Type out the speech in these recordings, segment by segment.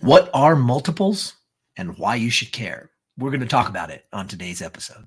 What are multiples and why you should care? We're going to talk about it on today's episode.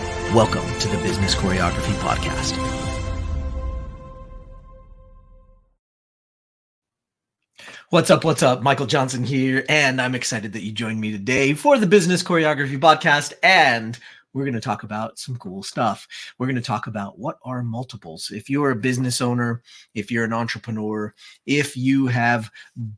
Welcome to the Business Choreography Podcast. What's up? What's up? Michael Johnson here, and I'm excited that you joined me today for the Business Choreography Podcast. And we're going to talk about some cool stuff. We're going to talk about what are multiples. If you're a business owner, if you're an entrepreneur, if you have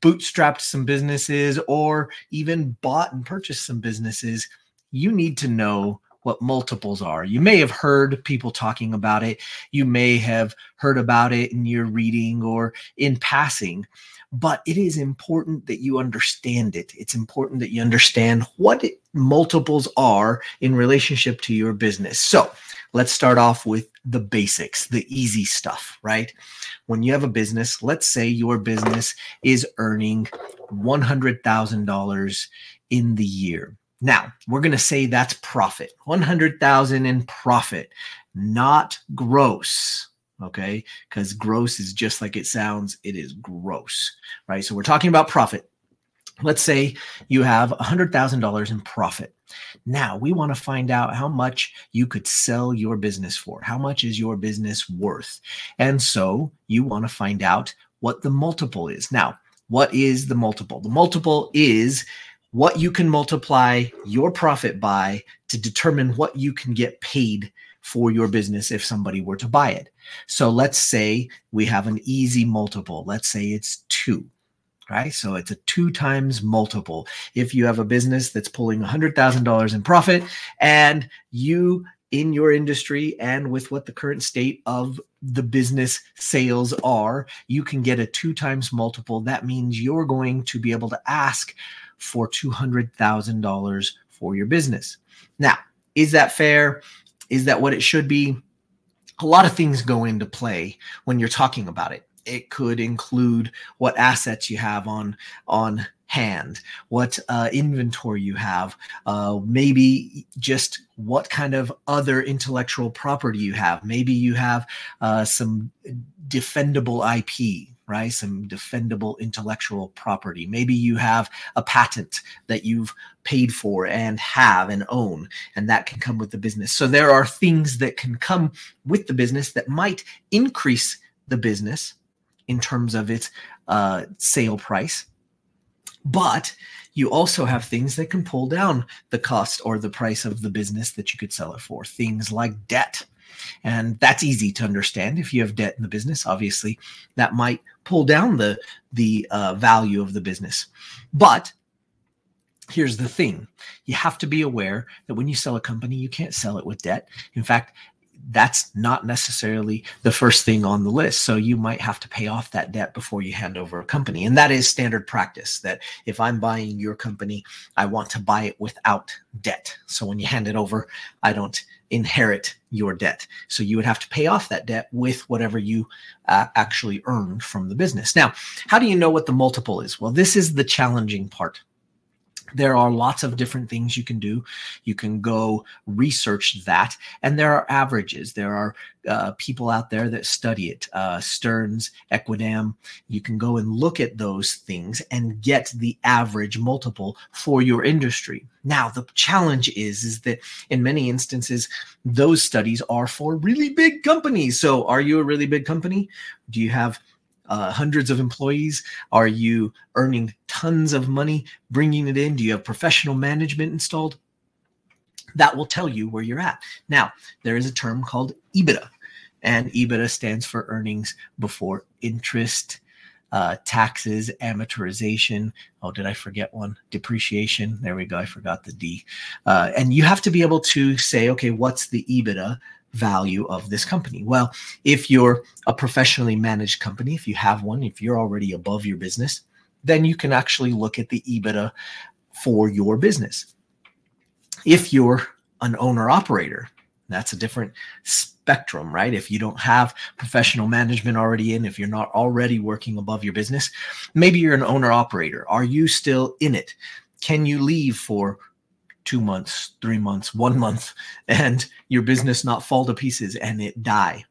bootstrapped some businesses or even bought and purchased some businesses, you need to know what multiples are. You may have heard people talking about it. You may have heard about it in your reading or in passing, but it is important that you understand it. It's important that you understand what multiples are in relationship to your business. So let's start off with the basics, the easy stuff, right? When you have a business, let's say your business is earning $100,000 in the year now, we're going to say that's profit. 100,000 in profit, not gross, okay? Cuz gross is just like it sounds, it is gross, right? So we're talking about profit. Let's say you have $100,000 in profit. Now, we want to find out how much you could sell your business for. How much is your business worth? And so you want to find out what the multiple is. Now, what is the multiple? The multiple is what you can multiply your profit by to determine what you can get paid for your business if somebody were to buy it. So let's say we have an easy multiple. Let's say it's two, right? So it's a two times multiple. If you have a business that's pulling $100,000 in profit and you in your industry and with what the current state of the business sales are, you can get a two times multiple. That means you're going to be able to ask for $200,000 for your business. Now, is that fair? Is that what it should be? A lot of things go into play when you're talking about it. It could include what assets you have on on hand, what uh, inventory you have, uh, maybe just what kind of other intellectual property you have. Maybe you have uh, some defendable IP, right? Some defendable intellectual property. Maybe you have a patent that you've paid for and have and own, and that can come with the business. So there are things that can come with the business that might increase the business in terms of its uh, sale price. But you also have things that can pull down the cost or the price of the business that you could sell it for. Things like debt, and that's easy to understand if you have debt in the business. Obviously that might pull down the the uh, value of the business. But here's the thing. You have to be aware that when you sell a company you can't sell it with debt. In fact that's not necessarily the first thing on the list. So you might have to pay off that debt before you hand over a company. And that is standard practice that if I'm buying your company, I want to buy it without debt. So when you hand it over, I don't inherit your debt. So you would have to pay off that debt with whatever you uh, actually earned from the business. Now, how do you know what the multiple is? Well, this is the challenging part there are lots of different things you can do. You can go research that, and there are averages. There are uh, people out there that study it. Uh, Stearns, Equidam. You can go and look at those things and get the average multiple for your industry. Now, the challenge is is that in many instances, those studies are for really big companies. So, are you a really big company? Do you have uh, hundreds of employees? Are you earning tons of money bringing it in? Do you have professional management installed? That will tell you where you're at. Now, there is a term called EBITDA, and EBITDA stands for earnings before interest, uh, taxes, amortization. Oh, did I forget one? Depreciation. There we go. I forgot the D. Uh, and you have to be able to say, okay, what's the EBITDA value of this company? Well, if you're a professionally managed company, if you have one, if you're already above your business, then you can actually look at the EBITDA for your business. If you're an owner operator, that's a different spectrum, right? If you don't have professional management already in, if you're not already working above your business, maybe you're an owner operator. Are you still in it? Can you leave for two months, three months, one month, and your business not fall to pieces and it die?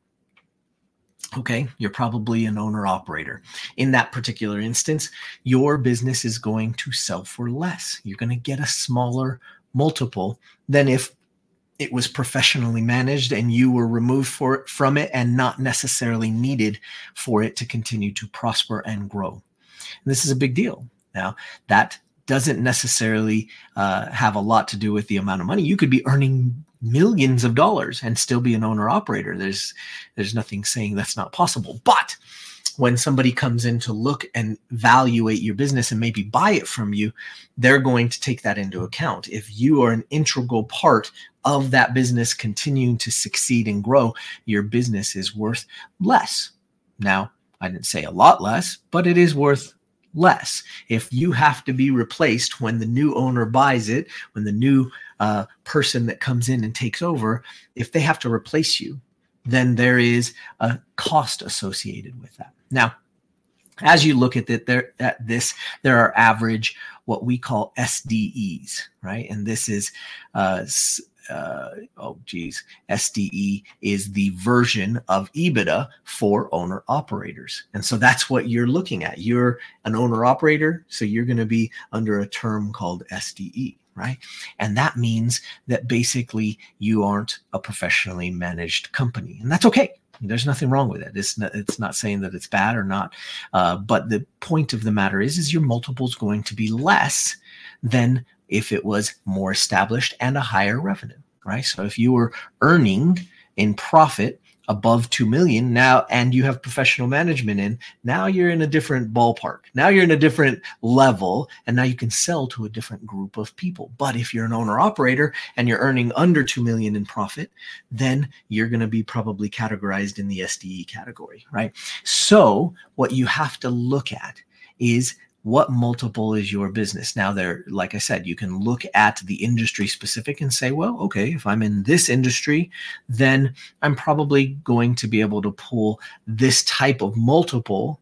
Okay, you're probably an owner operator. In that particular instance, your business is going to sell for less. You're going to get a smaller multiple than if it was professionally managed and you were removed for, from it and not necessarily needed for it to continue to prosper and grow. And this is a big deal. Now, that doesn't necessarily uh, have a lot to do with the amount of money. You could be earning millions of dollars and still be an owner operator. There's there's nothing saying that's not possible. But when somebody comes in to look and evaluate your business and maybe buy it from you, they're going to take that into account. If you are an integral part of that business continuing to succeed and grow, your business is worth less. Now, I didn't say a lot less, but it is worth less. If you have to be replaced when the new owner buys it, when the new uh, person that comes in and takes over, if they have to replace you, then there is a cost associated with that. Now, as you look at, it, there, at this, there are average what we call SDEs, right? And this is uh, uh, oh geez, SDE is the version of EBITDA for owner operators. And so that's what you're looking at. You're an owner operator, so you're going to be under a term called SDE, right? And that means that basically you aren't a professionally managed company. And that's okay. There's nothing wrong with it. It's not, it's not saying that it's bad or not. Uh, but the point of the matter is, is your multiple is going to be less than if it was more established and a higher revenue, right? So if you were earning in profit above 2 million now and you have professional management in now you're in a different ballpark. Now you're in a different level and now you can sell to a different group of people. But if you're an owner operator and you're earning under 2 million in profit then you're going to be probably categorized in the SDE category right? So what you have to look at is what multiple is your business? Now there like i said you can look at the industry specific and say well okay if i'm in this industry then i'm probably going to be able to pull this type of multiple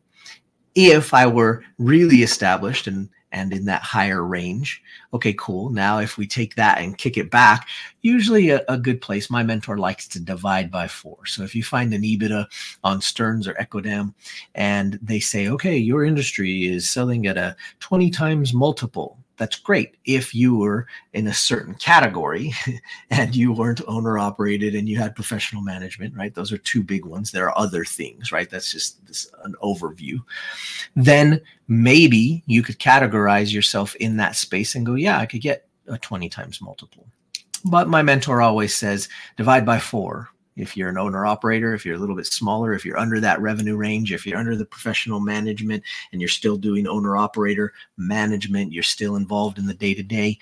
if i were really established and and in that higher range. Okay, cool. Now, if we take that and kick it back, usually a, a, good place, my mentor likes to divide by four. So if you find an EBITDA on Stearns or Equidam and they say, okay, your industry is selling at a 20 times multiple, that's great if you were in a certain category and you weren't owner operated and you had professional management, right? Those are two big ones. There are other things, right? That's just this, an overview. Then maybe you could categorize yourself in that space and go, yeah, I could get a 20 times multiple. But my mentor always says divide by four if you're an owner operator, if you're a little bit smaller, if you're under that revenue range, if you're under the professional management and you're still doing owner operator management, you're still involved in the day to day,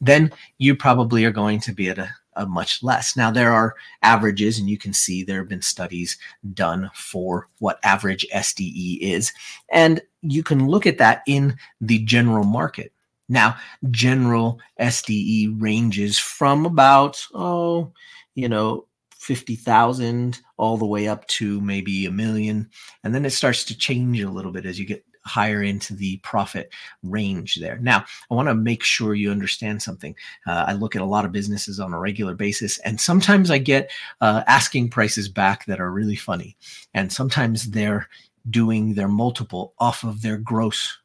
then you probably are going to be at a, a much less. Now, there are averages, and you can see there have been studies done for what average SDE is. And you can look at that in the general market. Now, general SDE ranges from about, oh, you know, 50,000 all the way up to maybe a million. And then it starts to change a little bit as you get higher into the profit range there. Now, I want to make sure you understand something. Uh, I look at a lot of businesses on a regular basis, and sometimes I get uh, asking prices back that are really funny. And sometimes they're doing their multiple off of their gross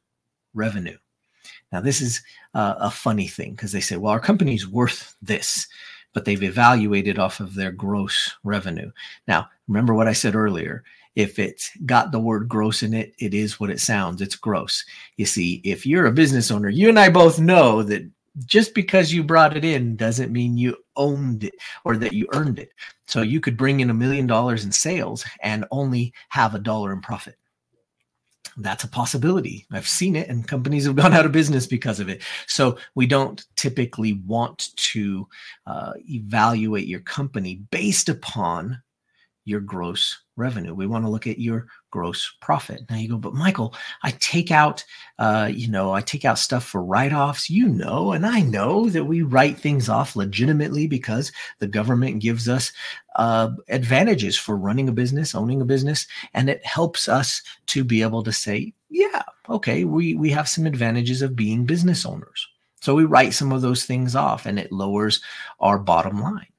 revenue. Now, this is uh, a funny thing because they say, well, our company's worth this but they've evaluated off of their gross revenue. Now, remember what I said earlier. If it's got the word gross in it, it is what it sounds. It's gross. You see, if you're a business owner, you and I both know that just because you brought it in doesn't mean you owned it or that you earned it. So you could bring in a million dollars in sales and only have a dollar in profit that's a possibility. I've seen it, and companies have gone out of business because of it. So we don't typically want to uh, evaluate your company based upon your gross revenue. We want to look at your gross profit. Now you go, but Michael, I take out, uh, you know, I take out stuff for write-offs. You know, and I know that we write things off legitimately because the government gives us uh, advantages for running a business, owning a business, and it helps us to be able to say, yeah, okay, we we have some advantages of being business owners. So we write some of those things off, and it lowers our bottom line.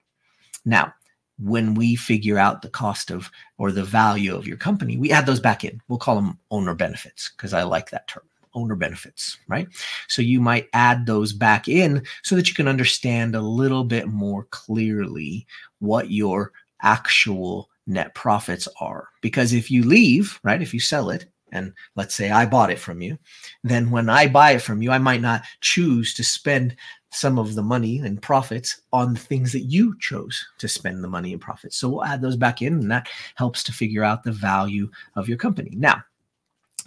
Now, when we figure out the cost of or the value of your company, we add those back in. We'll call them owner benefits because I like that term owner benefits, right? So you might add those back in so that you can understand a little bit more clearly what your actual net profits are. Because if you leave, right, if you sell it, and let's say I bought it from you, then when I buy it from you, I might not choose to spend some of the money and profits on things that you chose to spend the money and profits. So we'll add those back in, and that helps to figure out the value of your company. Now,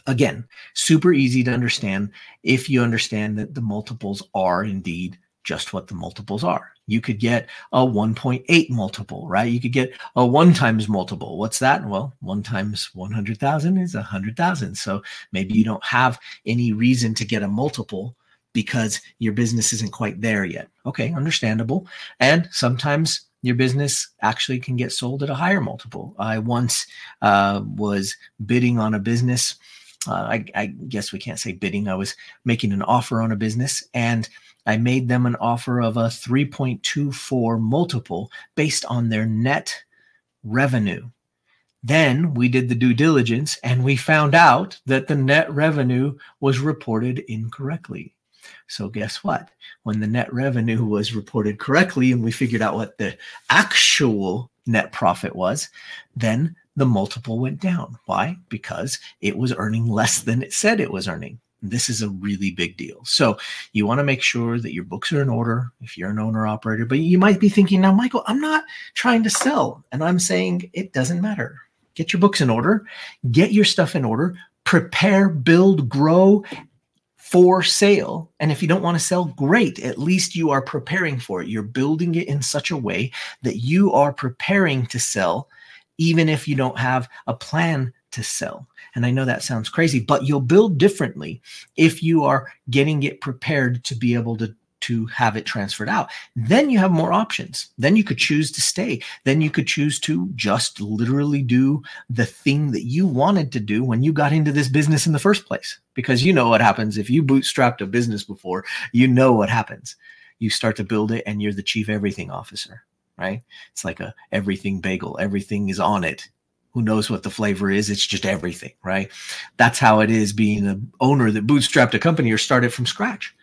again, super easy to understand if you understand that the multiples are indeed just what the multiples are. You could get a 1.8 multiple, right? You could get a one times multiple. What's that? Well, one times 100,000 is 100,000. So maybe you don't have any reason to get a multiple because your business isn't quite there yet. Okay, understandable. And sometimes your business actually can get sold at a higher multiple. I once uh, was bidding on a business. Uh, I, I, guess we can't say bidding. I was making an offer on a business and I made them an offer of a 3.24 multiple based on their net revenue. Then we did the due diligence and we found out that the net revenue was reported incorrectly. So guess what? When the net revenue was reported correctly and we figured out what the actual net profit was, then the multiple went down. Why? Because it was earning less than it said it was earning. This is a really big deal. So you want to make sure that your books are in order if you're an owner operator. But you might be thinking, now, Michael, I'm not trying to sell. And I'm saying it doesn't matter. Get your books in order, get your stuff in order, prepare, build, grow, for sale. And if you don't want to sell, great. At least you are preparing for it. You're building it in such a way that you are preparing to sell, even if you don't have a plan to sell. And I know that sounds crazy, but you'll build differently if you are getting it prepared to be able to to have it transferred out. Then you have more options. Then you could choose to stay. Then you could choose to just literally do the thing that you wanted to do when you got into this business in the first place. Because you know what happens if you bootstrapped a business before, you know what happens. You start to build it and you're the chief everything officer, right? It's like a everything bagel. Everything is on it who knows what the flavor is it's just everything right that's how it is being an owner that bootstrapped a company or started from scratch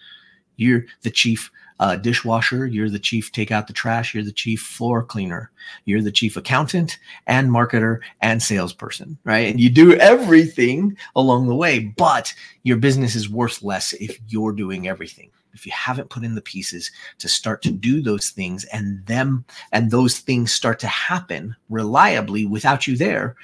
you're the chief uh, dishwasher. You're the chief take out the trash. You're the chief floor cleaner. You're the chief accountant and marketer and salesperson, right? And you do everything along the way, but your business is worth less if you're doing everything. If you haven't put in the pieces to start to do those things and them and those things start to happen reliably without you there,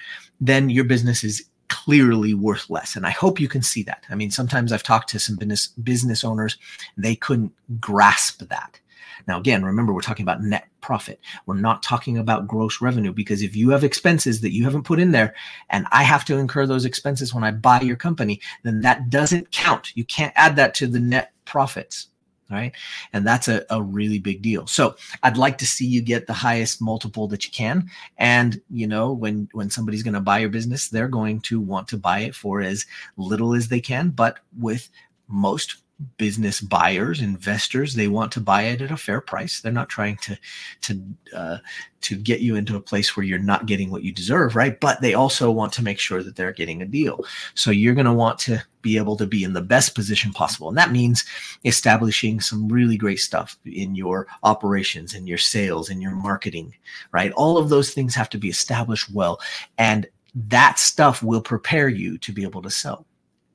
then your business is clearly worth less. And I hope you can see that. I mean, sometimes I've talked to some business business owners, they couldn't grasp that. Now, again, remember, we're talking about net profit. We're not talking about gross revenue because if you have expenses that you haven't put in there and I have to incur those expenses when I buy your company, then that doesn't count. You can't add that to the net profits right? And that's a, a really big deal. So i'd like to see you get the highest multiple that you can. And you know when when somebody's going to buy your business they're going to want to buy it for as little as they can but with most business buyers, investors, they want to buy it at a fair price. They're not trying to to uh, to get you into a place where you're not getting what you deserve, right? But they also want to make sure that they're getting a deal. So you're going to want to be able to be in the best position possible, and that means establishing some really great stuff in your operations, in your sales, in your marketing, right? All of those things have to be established well, and that stuff will prepare you to be able to sell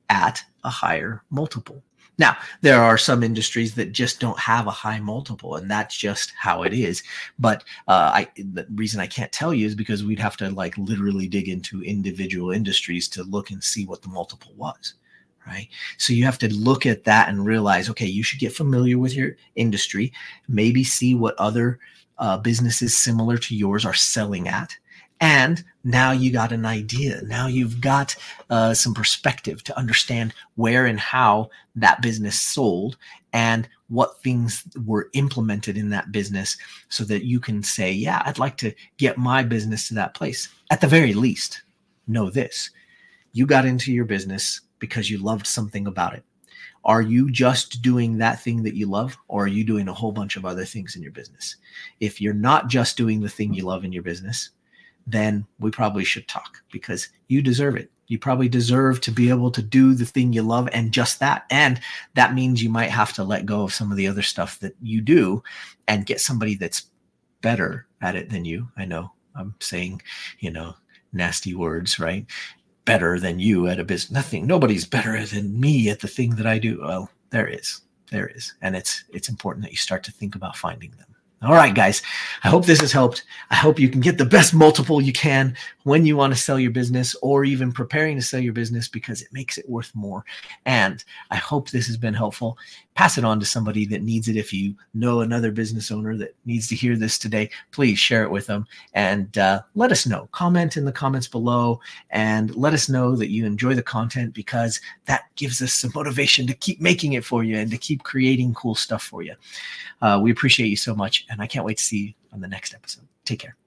at a higher multiple. Now, there are some industries that just don't have a high multiple, and that's just how it is. But uh, I, the reason I can't tell you is because we'd have to like literally dig into individual industries to look and see what the multiple was. Right. So you have to look at that and realize, okay, you should get familiar with your industry, maybe see what other uh, businesses similar to yours are selling at, And now you got an idea. Now you've got uh, some perspective to understand where and how that business sold and what things were implemented in that business so that you can say, yeah, I'd like to get my business to that place. At the very least, know this you got into your business because you loved something about it. Are you just doing that thing that you love, or are you doing a whole bunch of other things in your business? If you're not just doing the thing you love in your business, then we probably should talk because you deserve it. You probably deserve to be able to do the thing you love and just that. And that means you might have to let go of some of the other stuff that you do and get somebody that's better at it than you. I know I'm saying, you know, nasty words, right? Better than you at a business. Nothing, nobody's better than me at the thing that I do. Well, there is. There is. And it's it's important that you start to think about finding them. All right, guys. I hope this has helped. I hope you can get the best multiple you can when you want to sell your business or even preparing to sell your business because it makes it worth more. And I hope this has been helpful. Pass it on to somebody that needs it. If you know another business owner that needs to hear this today, please share it with them and uh, let us know. Comment in the comments below and let us know that you enjoy the content because that gives us some motivation to keep making it for you and to keep creating cool stuff for you. Uh, we appreciate you so much, and I can't wait to see you on the next episode. Take care.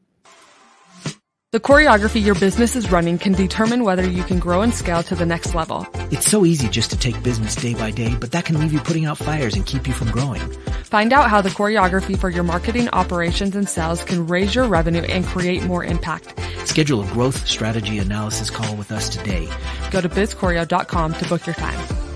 The choreography your business is running can determine whether you can grow and scale to the next level. It's so easy just to take business day by day, but that can leave you putting out fires and keep you from growing. Find out how the choreography for your marketing, operations, and sales can raise your revenue and create more impact. Schedule a growth strategy analysis call with us today. Go to bizchoreo.com to book your time.